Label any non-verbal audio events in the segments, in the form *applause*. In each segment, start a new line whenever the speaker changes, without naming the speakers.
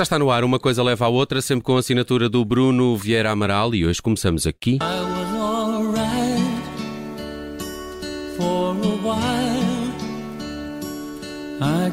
Já está no ar, uma coisa leva à outra, sempre com a assinatura do Bruno Vieira Amaral e hoje começamos aqui.
I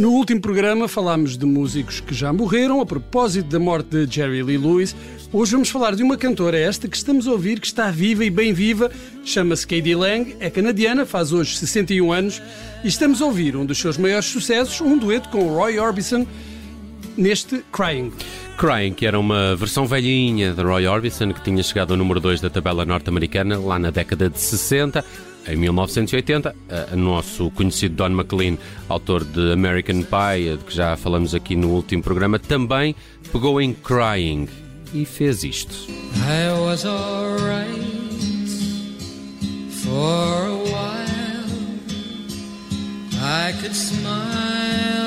No último programa falámos de músicos que já morreram a propósito da morte de Jerry Lee Lewis. Hoje vamos falar de uma cantora esta que estamos a ouvir, que está viva e bem viva. Chama-se Katie Lang, é canadiana, faz hoje 61 anos e estamos a ouvir um dos seus maiores sucessos, um dueto com Roy Orbison neste Crying.
Crying, que era uma versão velhinha de Roy Orbison, que tinha chegado ao número 2 da tabela norte-americana lá na década de 60. Em 1980, o nosso conhecido Don McLean, autor de American Pie, de que já falamos aqui no último programa, também pegou em Crying e fez isto.
I was alright for a while. I could smile.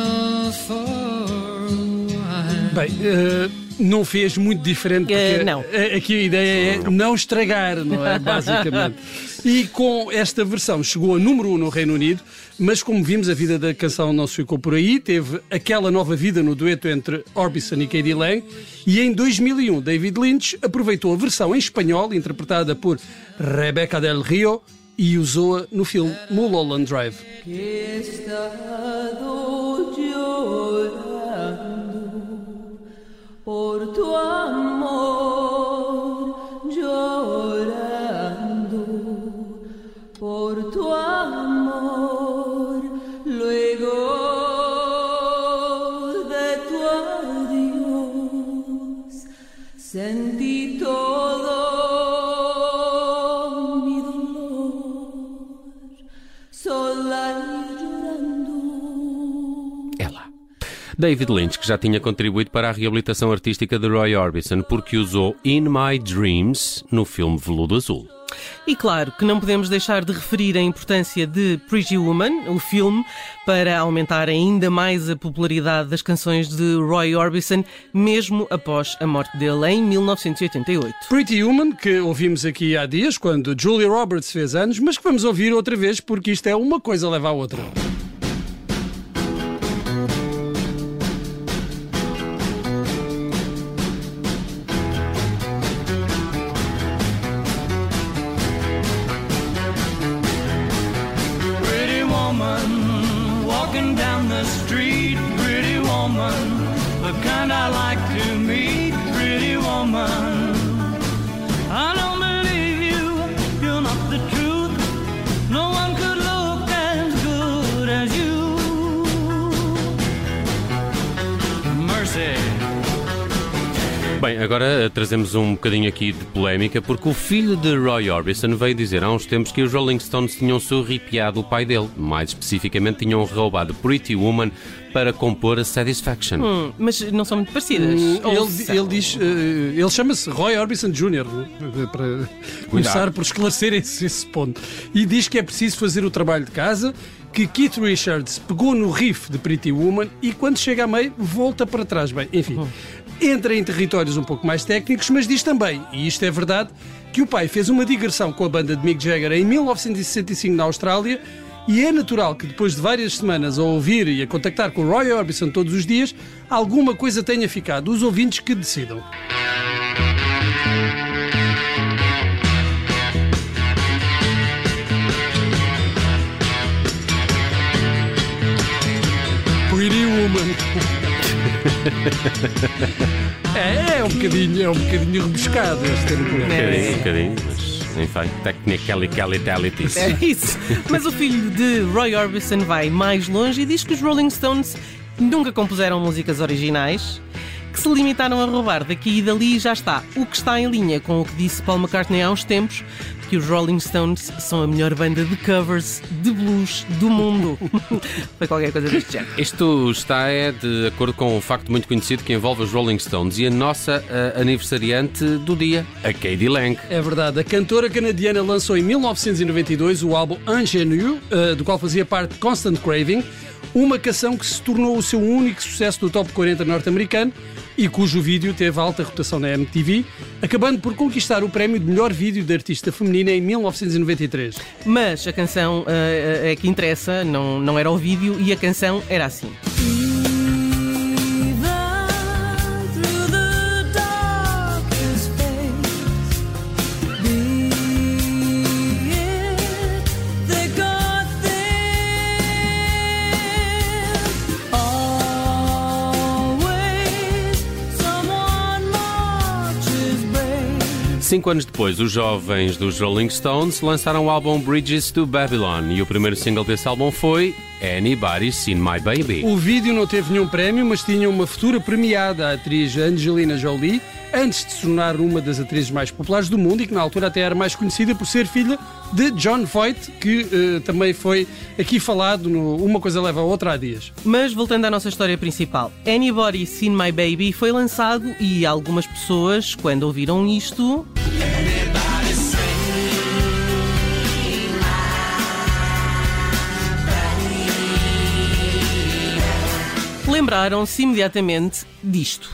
Bem, eh, não fez muito diferente porque
Eh, não.
aqui a ideia é não estragar, não é? *laughs* Basicamente. E com esta versão chegou a número 1 um no Reino Unido, mas como vimos, a vida da canção não se ficou por aí. Teve aquela nova vida no dueto entre Orbison e Katie Lang. E em 2001, David Lynch aproveitou a versão em espanhol, interpretada por Rebecca Del Rio, e usou-a no filme Mulholland Drive.
Por tu amor, llorando por tu amor, luego de tu adiós sentí todo mi dolor, sola y llorando.
Lá. David Lynch, que já tinha contribuído para a reabilitação artística de Roy Orbison, porque usou In My Dreams no filme Veludo Azul.
E claro que não podemos deixar de referir a importância de Pretty Woman, o filme, para aumentar ainda mais a popularidade das canções de Roy Orbison, mesmo após a morte dele em 1988.
Pretty Woman, que ouvimos aqui há dias, quando Julia Roberts fez anos, mas que vamos ouvir outra vez porque isto é uma coisa leva à outra.
Walking down the street. Pretty woman, the kind I like to meet. Pretty woman, I don't believe you. You're not the truth. No one could look as good as you. Mercy.
Bem, agora eh, trazemos um bocadinho aqui de polémica, porque o filho de Roy Orbison veio dizer há uns tempos que os Rolling Stones tinham surripiado o pai dele. Mais especificamente, tinham roubado Pretty Woman para compor a Satisfaction.
Hum, mas não são muito parecidas. Ou
Ele, ele diz, eh, ele chama-se Roy Orbison Jr., eh, para começar por esclarecer esse, esse ponto. E diz que é preciso fazer o trabalho de casa, que Keith Richards pegou no riff de Pretty Woman e quando chega a meio volta para trás. Bem, enfim, entra em territórios um pouco mais técnicos, mas diz também, e isto é verdade, que o pai fez uma digressão com a banda de Mick Jagger em 1965 na Austrália e é natural que depois de várias semanas a ouvir e a contactar com o Roy Orbison todos os dias, alguma coisa tenha ficado. Os ouvintes que decidam. Pretty Woman. É, é um bocadinho, é um bocadinho rebuscado este termo.
Um bocadinho, um bocadinho, mas enfim, technicalities.
É isso. Mas o filho de Roy Orbison vai mais longe e diz que os Rolling Stones nunca compuseram músicas originais, que se limitaram a roubar daqui e dali e já está. O que está em linha com o que disse Paul McCartney há uns tempos, que os Rolling Stones são a melhor banda de covers de blues do mundo. *laughs* Foi qualquer coisa deste género.
Isto está é, de acordo com um facto muito conhecido que envolve os Rolling Stones e a nossa eh, aniversariante do dia, a Katie Lang.
É verdade, a cantora canadiana lançou em 1992 o álbum Ingénue, eh, do qual fazia parte Constant Craving, uma canção que se tornou o seu único sucesso do top 40 norte-americano, e cujo vídeo teve alta rotação na MTV, acabando por conquistar o prémio de melhor vídeo de artista feminina em 1993.
Mas a canção eh, é que interessa, não, não era o vídeo, e a canção era assim.
Cinco anos depois, os jovens dos Rolling Stones lançaram o álbum Bridges to Babylon e o primeiro single desse álbum foi Anybody's Seen My Baby.
O vídeo não teve nenhum prémio, mas tinha uma futura premiada, a atriz Angelina Jolie, antes de se tornar uma das atrizes mais populares do mundo e que na altura até era mais conhecida por ser filha de John Voight, que eh, também foi aqui falado no Uma Coisa Leva a Outra há dias.
Mas voltando à nossa história principal, Anybody Seen My Baby foi lançado e algumas pessoas, quando ouviram isto. Lembraram-se imediatamente disto.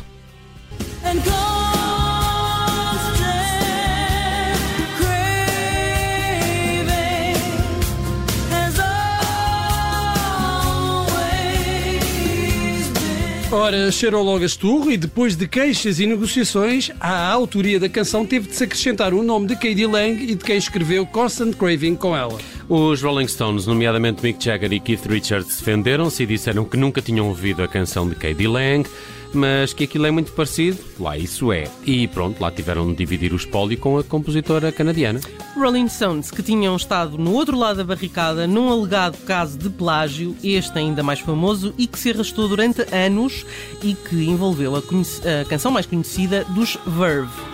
Ora, cheirou logo a esturro e depois de queixas e negociações, a autoria da canção teve de se acrescentar o nome de Katie Lang e de quem escreveu Constant Craving com ela.
Os Rolling Stones, nomeadamente Mick Jagger e Keith Richards, defenderam-se e disseram que nunca tinham ouvido a canção de Katie Lang, mas que aquilo é muito parecido. Lá isso é. E pronto, lá tiveram de dividir o espólio com a compositora canadiana.
Rolling Stones, que tinham estado no outro lado da barricada num alegado caso de plágio, este ainda mais famoso e que se arrastou durante anos e que envolveu a, a canção mais conhecida dos Verve.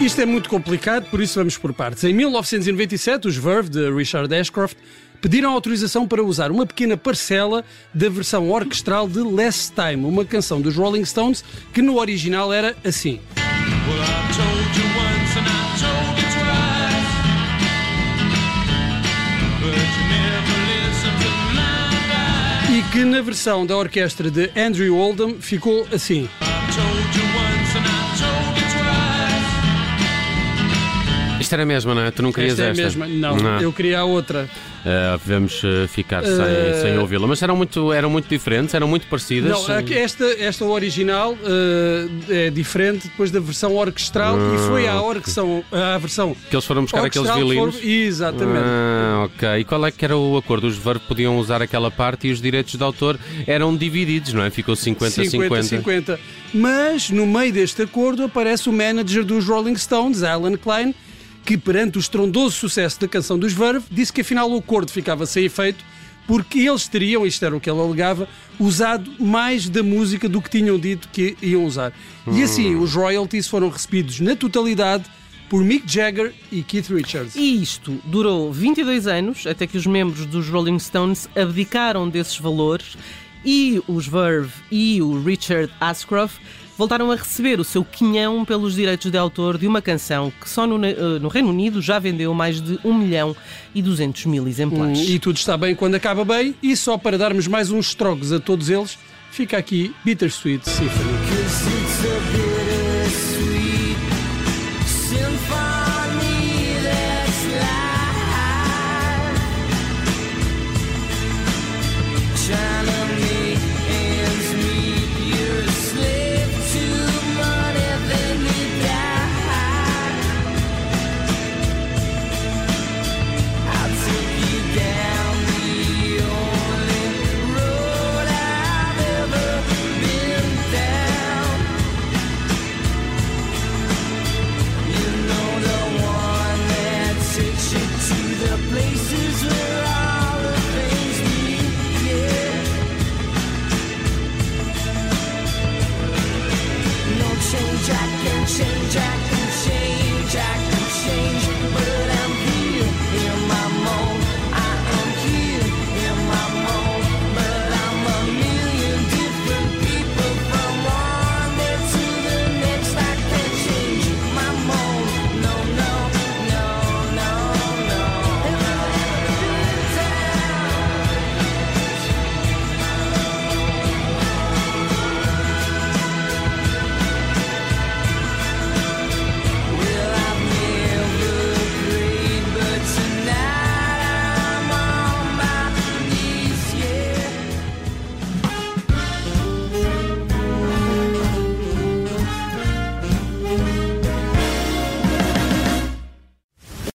Isto é muito complicado, por isso vamos por partes. Em 1997, os Verve, de Richard Ashcroft, pediram autorização para usar uma pequena parcela da versão orquestral de Less Time, uma canção dos Rolling Stones que no original era assim. E que na versão da orquestra de Andrew Oldham ficou assim.
Isto era a mesma, não é? Tu não querias
Esta é a
esta?
mesma. Não, eu queria a outra.
Ah, vamos ah, ficar sem,
Eh,
sem ouvi-la. Mas eram muito, eram muito diferentes, eram muito parecidas.
Não, esta, esta original eh, é diferente depois da versão orquestral e foi à, orqueção, à versão
Que eles foram buscar aqueles
orquestral
violinos.
foram- Exatamente.
Ah, ok. E qual é que era o acordo? Os Verve podiam usar aquela parte e os direitos de autor eram divididos, não é? Ficou 50-50.
50-50. Mas no meio deste acordo aparece o manager dos Rolling Stones, Alan Klein, que perante o estrondoso sucesso da canção dos Verve, disse que afinal o acordo ficava sem efeito porque eles teriam, isto era o que ele alegava, usado mais da música do que tinham dito que iam usar. E assim, os royalties foram recebidos na totalidade por Mick Jagger e Keith Richards.
E isto durou 22 anos, até que os membros dos Rolling Stones abdicaram desses valores e os Verve e o Richard Ashcroft voltaram a receber o seu quinhão pelos direitos de autor de uma canção que só no, eh, no Reino Unido já vendeu mais de 1 milhão e 200 mil exemplares.
E tudo está bem quando acaba bem, e só para darmos mais uns trogos a todos eles, fica aqui Bittersweet Symphony.